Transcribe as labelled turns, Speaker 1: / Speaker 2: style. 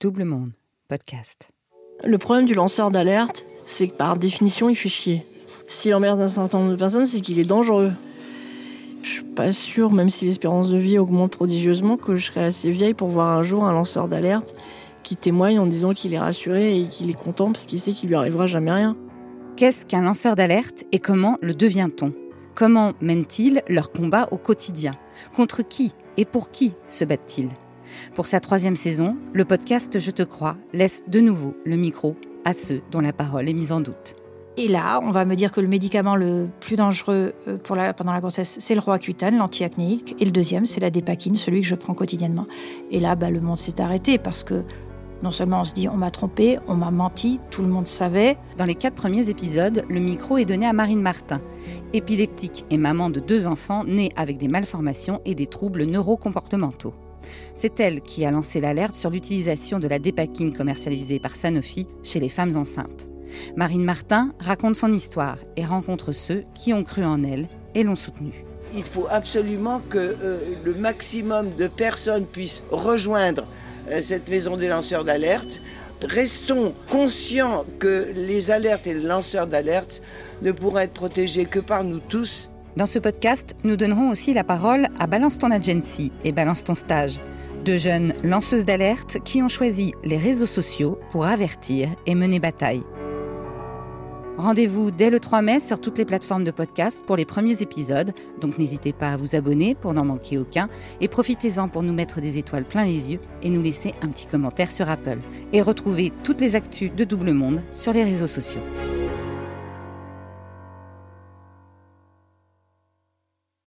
Speaker 1: Double Monde, podcast.
Speaker 2: Le problème du lanceur d'alerte, c'est que par définition, il fait chier. S'il emmerde un certain nombre de personnes, c'est qu'il est dangereux. Je suis pas sûre, même si l'espérance de vie augmente prodigieusement, que je serai assez vieille pour voir un jour un lanceur d'alerte qui témoigne en disant qu'il est rassuré et qu'il est content parce qu'il sait qu'il lui arrivera jamais rien.
Speaker 1: Qu'est-ce qu'un lanceur d'alerte et comment le devient-on? Comment mènent-ils leur combat au quotidien? Contre qui et pour qui se battent-ils? Pour sa troisième saison, le podcast Je te crois laisse de nouveau le micro à ceux dont la parole est mise en doute.
Speaker 3: Et là, on va me dire que le médicament le plus dangereux euh, pour la, pendant la grossesse, c'est le roaccutane, l'antiacnéique. Et le deuxième, c'est la dépakine, celui que je prends quotidiennement. Et là, bah, le monde s'est arrêté parce que non seulement on se dit on m'a trompé, on m'a menti, tout le monde savait.
Speaker 1: Dans les quatre premiers épisodes, le micro est donné à Marine Martin, épileptique et maman de deux enfants nés avec des malformations et des troubles neurocomportementaux. C'est elle qui a lancé l'alerte sur l'utilisation de la dépakine commercialisée par Sanofi chez les femmes enceintes. Marine Martin raconte son histoire et rencontre ceux qui ont cru en elle et l'ont soutenue.
Speaker 4: Il faut absolument que euh, le maximum de personnes puissent rejoindre euh, cette maison des lanceurs d'alerte. Restons conscients que les alertes et les lanceurs d'alerte ne pourront être protégés que par nous tous
Speaker 1: dans ce podcast, nous donnerons aussi la parole à Balance ton agency et Balance ton stage, deux jeunes lanceuses d'alerte qui ont choisi les réseaux sociaux pour avertir et mener bataille. Rendez-vous dès le 3 mai sur toutes les plateformes de podcast pour les premiers épisodes, donc n'hésitez pas à vous abonner pour n'en manquer aucun et profitez-en pour nous mettre des étoiles plein les yeux et nous laisser un petit commentaire sur Apple. Et retrouvez toutes les actus de Double Monde sur les réseaux sociaux.